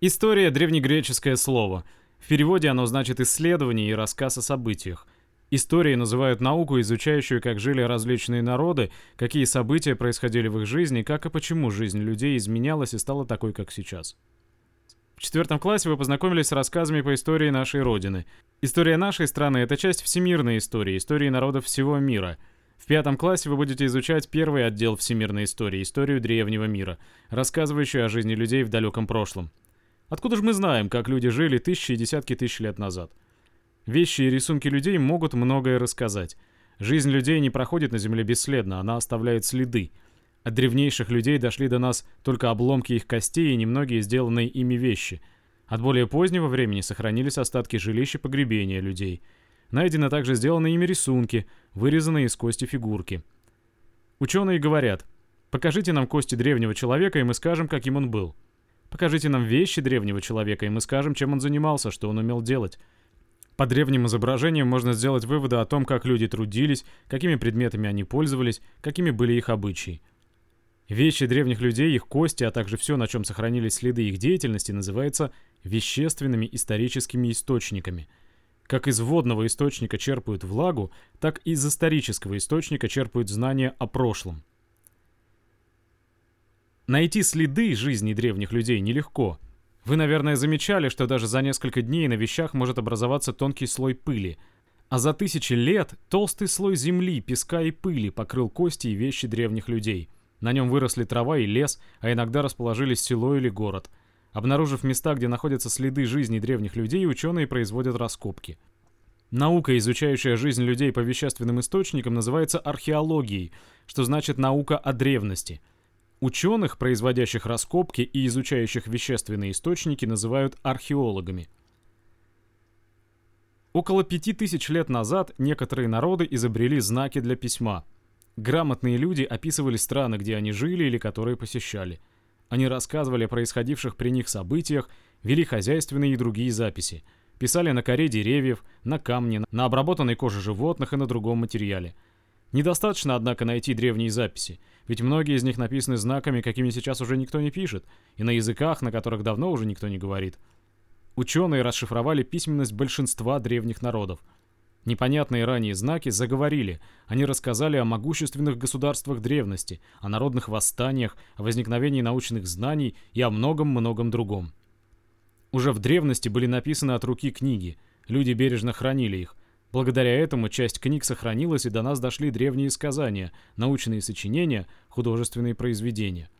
История – древнегреческое слово. В переводе оно значит «исследование» и рассказ о событиях. Историей называют науку, изучающую, как жили различные народы, какие события происходили в их жизни, как и почему жизнь людей изменялась и стала такой, как сейчас. В четвертом классе вы познакомились с рассказами по истории нашей Родины. История нашей страны – это часть всемирной истории, истории народов всего мира. В пятом классе вы будете изучать первый отдел всемирной истории, историю древнего мира, рассказывающую о жизни людей в далеком прошлом. Откуда же мы знаем, как люди жили тысячи и десятки тысяч лет назад? Вещи и рисунки людей могут многое рассказать. Жизнь людей не проходит на Земле бесследно, она оставляет следы – от древнейших людей дошли до нас только обломки их костей и немногие сделанные ими вещи. От более позднего времени сохранились остатки жилищ и погребения людей. Найдены также сделанные ими рисунки, вырезанные из кости фигурки. Ученые говорят, покажите нам кости древнего человека, и мы скажем, каким он был. Покажите нам вещи древнего человека, и мы скажем, чем он занимался, что он умел делать. По древним изображениям можно сделать выводы о том, как люди трудились, какими предметами они пользовались, какими были их обычаи. Вещи древних людей, их кости, а также все, на чем сохранились следы их деятельности, называется вещественными историческими источниками. Как из водного источника черпают влагу, так и из исторического источника черпают знания о прошлом. Найти следы жизни древних людей нелегко. Вы, наверное, замечали, что даже за несколько дней на вещах может образоваться тонкий слой пыли, а за тысячи лет толстый слой земли, песка и пыли покрыл кости и вещи древних людей – на нем выросли трава и лес, а иногда расположились село или город. Обнаружив места, где находятся следы жизни древних людей, ученые производят раскопки. Наука, изучающая жизнь людей по вещественным источникам, называется археологией, что значит наука о древности. Ученых, производящих раскопки и изучающих вещественные источники, называют археологами. Около пяти тысяч лет назад некоторые народы изобрели знаки для письма – Грамотные люди описывали страны, где они жили или которые посещали. Они рассказывали о происходивших при них событиях, вели хозяйственные и другие записи. Писали на коре деревьев, на камне, на обработанной коже животных и на другом материале. Недостаточно, однако, найти древние записи, ведь многие из них написаны знаками, какими сейчас уже никто не пишет, и на языках, на которых давно уже никто не говорит. Ученые расшифровали письменность большинства древних народов – Непонятные ранее знаки заговорили. Они рассказали о могущественных государствах древности, о народных восстаниях, о возникновении научных знаний и о многом-многом другом. Уже в древности были написаны от руки книги. Люди бережно хранили их. Благодаря этому часть книг сохранилась и до нас дошли древние сказания, научные сочинения, художественные произведения.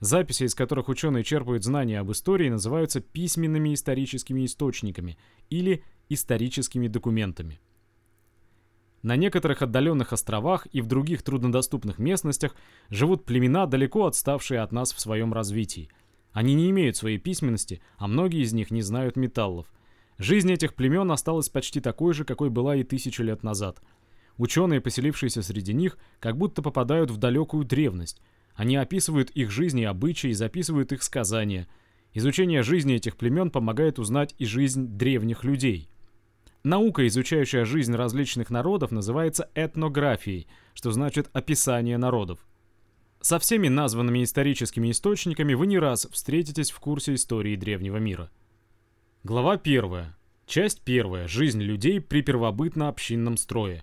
Записи, из которых ученые черпают знания об истории, называются письменными историческими источниками или историческими документами. На некоторых отдаленных островах и в других труднодоступных местностях живут племена, далеко отставшие от нас в своем развитии. Они не имеют своей письменности, а многие из них не знают металлов. Жизнь этих племен осталась почти такой же, какой была и тысячу лет назад. Ученые, поселившиеся среди них, как будто попадают в далекую древность. Они описывают их жизни и обычаи, записывают их сказания. Изучение жизни этих племен помогает узнать и жизнь древних людей – Наука, изучающая жизнь различных народов, называется этнографией, что значит описание народов. Со всеми названными историческими источниками вы не раз встретитесь в курсе истории древнего мира. Глава 1. Часть 1. Жизнь людей при первобытно-общинном строе.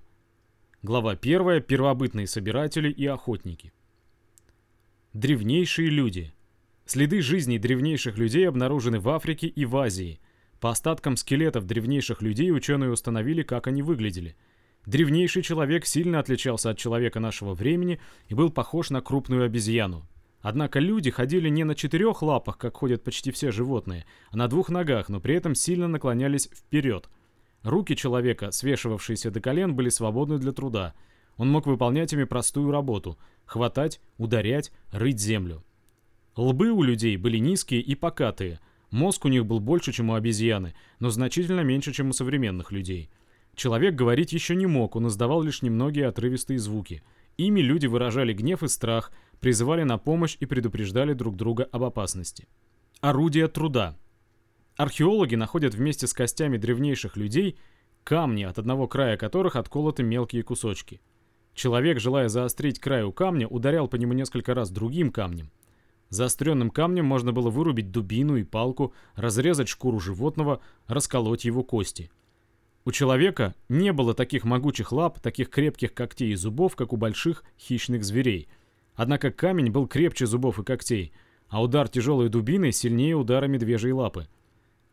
Глава 1. Первобытные собиратели и охотники. Древнейшие люди. Следы жизни древнейших людей обнаружены в Африке и в Азии – по остаткам скелетов древнейших людей ученые установили, как они выглядели. Древнейший человек сильно отличался от человека нашего времени и был похож на крупную обезьяну. Однако люди ходили не на четырех лапах, как ходят почти все животные, а на двух ногах, но при этом сильно наклонялись вперед. Руки человека, свешивавшиеся до колен, были свободны для труда. Он мог выполнять ими простую работу – хватать, ударять, рыть землю. Лбы у людей были низкие и покатые – Мозг у них был больше, чем у обезьяны, но значительно меньше, чем у современных людей. Человек говорить еще не мог, он издавал лишь немногие отрывистые звуки. Ими люди выражали гнев и страх, призывали на помощь и предупреждали друг друга об опасности. Орудия труда. Археологи находят вместе с костями древнейших людей камни, от одного края которых отколоты мелкие кусочки. Человек, желая заострить край у камня, ударял по нему несколько раз другим камнем. Заостренным камнем можно было вырубить дубину и палку, разрезать шкуру животного, расколоть его кости. У человека не было таких могучих лап, таких крепких когтей и зубов, как у больших хищных зверей. Однако камень был крепче зубов и когтей, а удар тяжелой дубиной сильнее удара медвежьей лапы.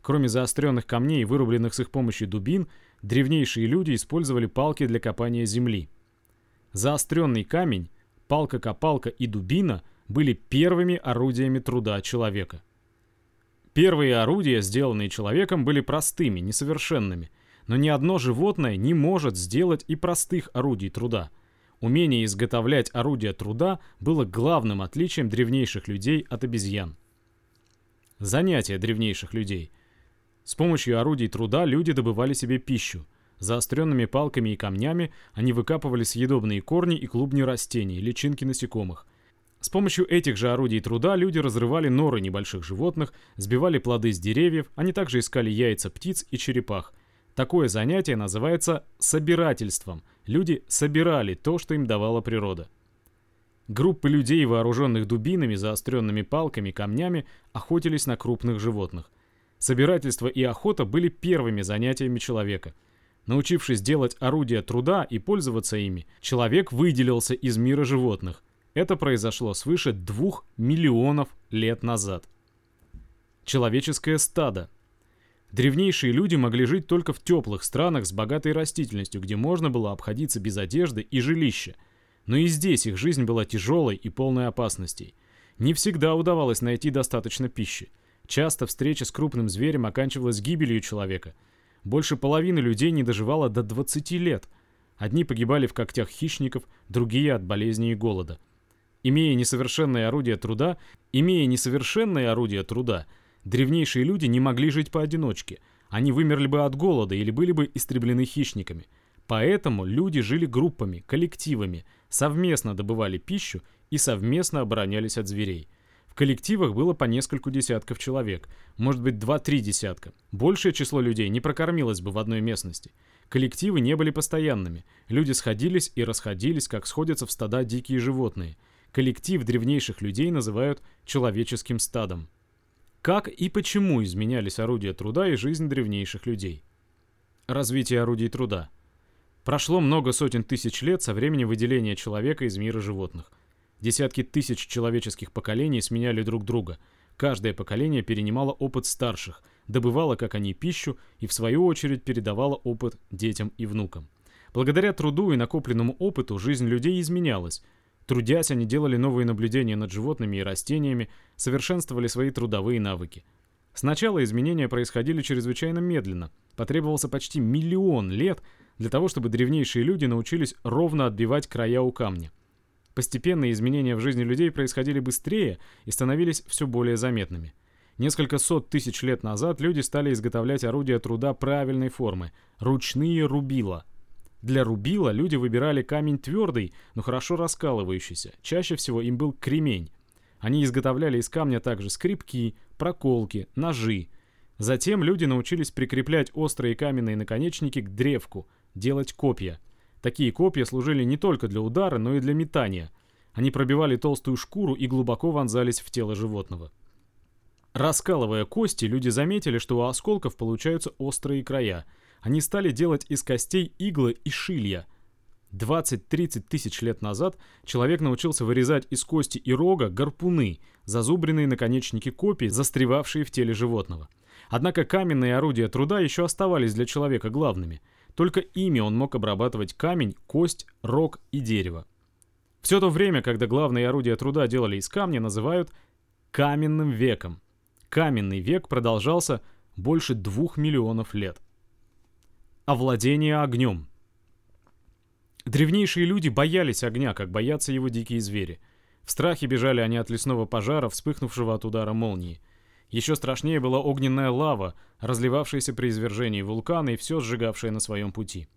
Кроме заостренных камней, вырубленных с их помощью дубин, древнейшие люди использовали палки для копания земли. Заостренный камень, палка-копалка и дубина были первыми орудиями труда человека. Первые орудия, сделанные человеком, были простыми, несовершенными, но ни одно животное не может сделать и простых орудий труда. Умение изготовлять орудия труда было главным отличием древнейших людей от обезьян. Занятия древнейших людей – с помощью орудий труда люди добывали себе пищу. Заостренными палками и камнями они выкапывали съедобные корни и клубни растений, личинки насекомых. С помощью этих же орудий труда люди разрывали норы небольших животных, сбивали плоды с деревьев, они также искали яйца птиц и черепах. Такое занятие называется собирательством. Люди собирали то, что им давала природа. Группы людей, вооруженных дубинами, заостренными палками, камнями, охотились на крупных животных. Собирательство и охота были первыми занятиями человека. Научившись делать орудия труда и пользоваться ими, человек выделился из мира животных. Это произошло свыше двух миллионов лет назад. Человеческое стадо. Древнейшие люди могли жить только в теплых странах с богатой растительностью, где можно было обходиться без одежды и жилища. Но и здесь их жизнь была тяжелой и полной опасностей. Не всегда удавалось найти достаточно пищи. Часто встреча с крупным зверем оканчивалась гибелью человека. Больше половины людей не доживало до 20 лет. Одни погибали в когтях хищников, другие от болезней и голода. Имея несовершенное орудие труда, имея несовершенное орудие труда, древнейшие люди не могли жить поодиночке. Они вымерли бы от голода или были бы истреблены хищниками. Поэтому люди жили группами, коллективами, совместно добывали пищу и совместно оборонялись от зверей коллективах было по нескольку десятков человек, может быть два-три десятка. Большее число людей не прокормилось бы в одной местности. Коллективы не были постоянными. Люди сходились и расходились, как сходятся в стада дикие животные. Коллектив древнейших людей называют человеческим стадом. Как и почему изменялись орудия труда и жизнь древнейших людей? Развитие орудий труда. Прошло много сотен тысяч лет со времени выделения человека из мира животных. Десятки тысяч человеческих поколений сменяли друг друга. Каждое поколение перенимало опыт старших, добывало, как они, пищу и, в свою очередь, передавало опыт детям и внукам. Благодаря труду и накопленному опыту жизнь людей изменялась. Трудясь, они делали новые наблюдения над животными и растениями, совершенствовали свои трудовые навыки. Сначала изменения происходили чрезвычайно медленно. Потребовался почти миллион лет для того, чтобы древнейшие люди научились ровно отбивать края у камня. Постепенно изменения в жизни людей происходили быстрее и становились все более заметными. Несколько сот тысяч лет назад люди стали изготовлять орудия труда правильной формы – ручные рубила. Для рубила люди выбирали камень твердый, но хорошо раскалывающийся. Чаще всего им был кремень. Они изготовляли из камня также скрипки, проколки, ножи. Затем люди научились прикреплять острые каменные наконечники к древку, делать копья – Такие копья служили не только для удара, но и для метания. Они пробивали толстую шкуру и глубоко вонзались в тело животного. Раскалывая кости, люди заметили, что у осколков получаются острые края. Они стали делать из костей иглы и шилья. 20-30 тысяч лет назад человек научился вырезать из кости и рога гарпуны, зазубренные наконечники копий, застревавшие в теле животного. Однако каменные орудия труда еще оставались для человека главными – только ими он мог обрабатывать камень, кость, рог и дерево. Все то время, когда главные орудия труда делали из камня, называют каменным веком. Каменный век продолжался больше двух миллионов лет. Овладение огнем. Древнейшие люди боялись огня, как боятся его дикие звери. В страхе бежали они от лесного пожара, вспыхнувшего от удара молнии. Еще страшнее была огненная лава, разливавшаяся при извержении вулкана и все сжигавшая на своем пути.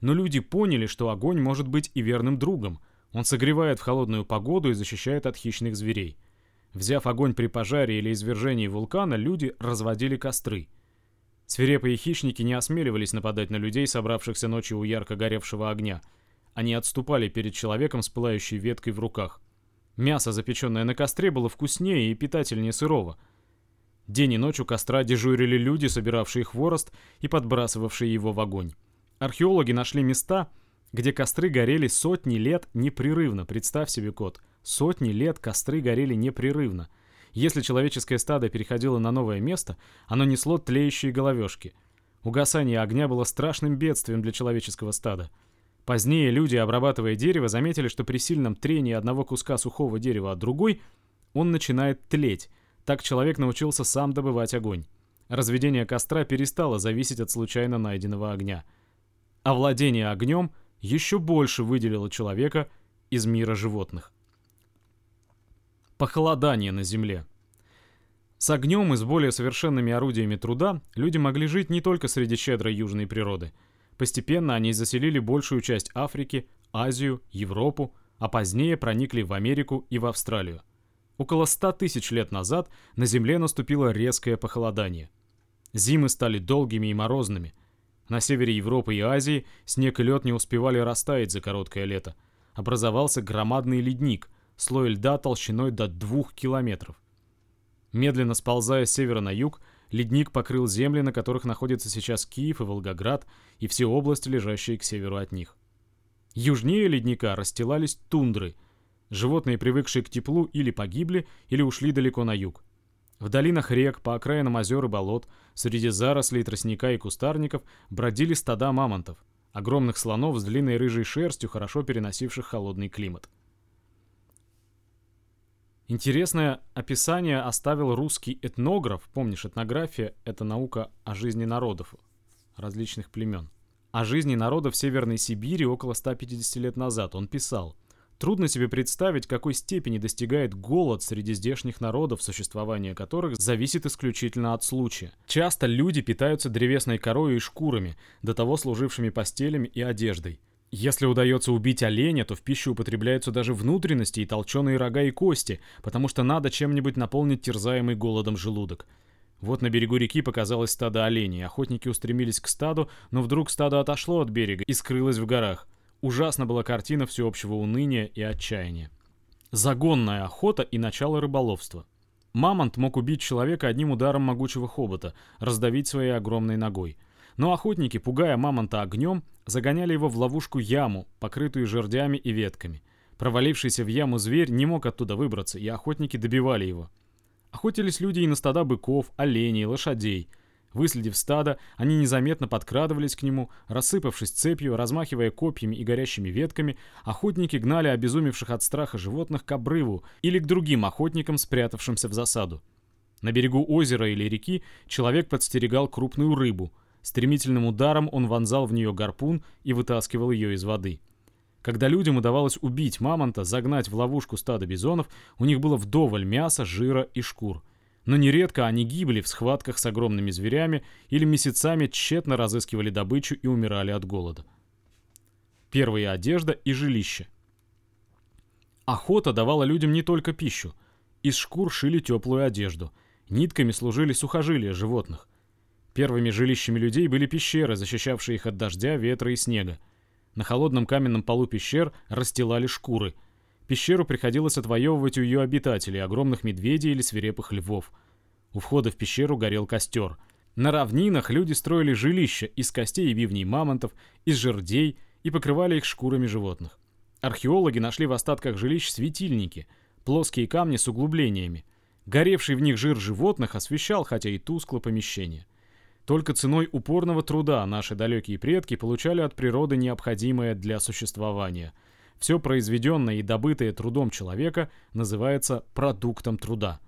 Но люди поняли, что огонь может быть и верным другом. Он согревает в холодную погоду и защищает от хищных зверей. Взяв огонь при пожаре или извержении вулкана, люди разводили костры. Свирепые хищники не осмеливались нападать на людей, собравшихся ночью у ярко горевшего огня. Они отступали перед человеком с пылающей веткой в руках. Мясо, запеченное на костре, было вкуснее и питательнее сырого. День и ночь у костра дежурили люди, собиравшие хворост и подбрасывавшие его в огонь. Археологи нашли места, где костры горели сотни лет непрерывно. Представь себе, кот. Сотни лет костры горели непрерывно. Если человеческое стадо переходило на новое место, оно несло тлеющие головешки. Угасание огня было страшным бедствием для человеческого стада. Позднее люди, обрабатывая дерево, заметили, что при сильном трении одного куска сухого дерева от другой, он начинает тлеть. Так человек научился сам добывать огонь. Разведение костра перестало зависеть от случайно найденного огня. А владение огнем еще больше выделило человека из мира животных. Похолодание на Земле. С огнем и с более совершенными орудиями труда люди могли жить не только среди щедрой южной природы. Постепенно они заселили большую часть Африки, Азию, Европу, а позднее проникли в Америку и в Австралию. Около 100 тысяч лет назад на Земле наступило резкое похолодание. Зимы стали долгими и морозными. На севере Европы и Азии снег и лед не успевали растаять за короткое лето. Образовался громадный ледник – слой льда толщиной до двух километров. Медленно сползая с севера на юг, ледник покрыл земли, на которых находятся сейчас Киев и Волгоград, и все области, лежащие к северу от них. Южнее ледника расстилались тундры. Животные, привыкшие к теплу, или погибли, или ушли далеко на юг. В долинах рек, по окраинам озер и болот, среди зарослей тростника и кустарников бродили стада мамонтов, огромных слонов с длинной рыжей шерстью, хорошо переносивших холодный климат. Интересное описание оставил русский этнограф. Помнишь, этнография — это наука о жизни народов различных племен. О жизни народов Северной Сибири около 150 лет назад он писал. Трудно себе представить, какой степени достигает голод среди здешних народов, существование которых зависит исключительно от случая. Часто люди питаются древесной корой и шкурами, до того служившими постелями и одеждой. Если удается убить оленя, то в пищу употребляются даже внутренности и толченые рога и кости, потому что надо чем-нибудь наполнить терзаемый голодом желудок. Вот на берегу реки показалось стадо оленей. Охотники устремились к стаду, но вдруг стадо отошло от берега и скрылось в горах. Ужасна была картина всеобщего уныния и отчаяния. Загонная охота и начало рыболовства. Мамонт мог убить человека одним ударом могучего хобота, раздавить своей огромной ногой – но охотники, пугая мамонта огнем, загоняли его в ловушку-яму, покрытую жердями и ветками. Провалившийся в яму зверь не мог оттуда выбраться, и охотники добивали его. Охотились люди и на стада быков, оленей, лошадей. Выследив стадо, они незаметно подкрадывались к нему, рассыпавшись цепью, размахивая копьями и горящими ветками, охотники гнали обезумевших от страха животных к обрыву или к другим охотникам, спрятавшимся в засаду. На берегу озера или реки человек подстерегал крупную рыбу – Стремительным ударом он вонзал в нее гарпун и вытаскивал ее из воды. Когда людям удавалось убить мамонта, загнать в ловушку стадо бизонов, у них было вдоволь мяса, жира и шкур. Но нередко они гибли в схватках с огромными зверями или месяцами тщетно разыскивали добычу и умирали от голода. Первая одежда и жилище. Охота давала людям не только пищу. Из шкур шили теплую одежду. Нитками служили сухожилия животных. Первыми жилищами людей были пещеры, защищавшие их от дождя, ветра и снега. На холодном каменном полу пещер расстилали шкуры. Пещеру приходилось отвоевывать у ее обитателей, огромных медведей или свирепых львов. У входа в пещеру горел костер. На равнинах люди строили жилища из костей и бивней мамонтов, из жердей и покрывали их шкурами животных. Археологи нашли в остатках жилищ светильники, плоские камни с углублениями. Горевший в них жир животных освещал, хотя и тускло, помещение. Только ценой упорного труда наши далекие предки получали от природы необходимое для существования. Все произведенное и добытое трудом человека называется продуктом труда.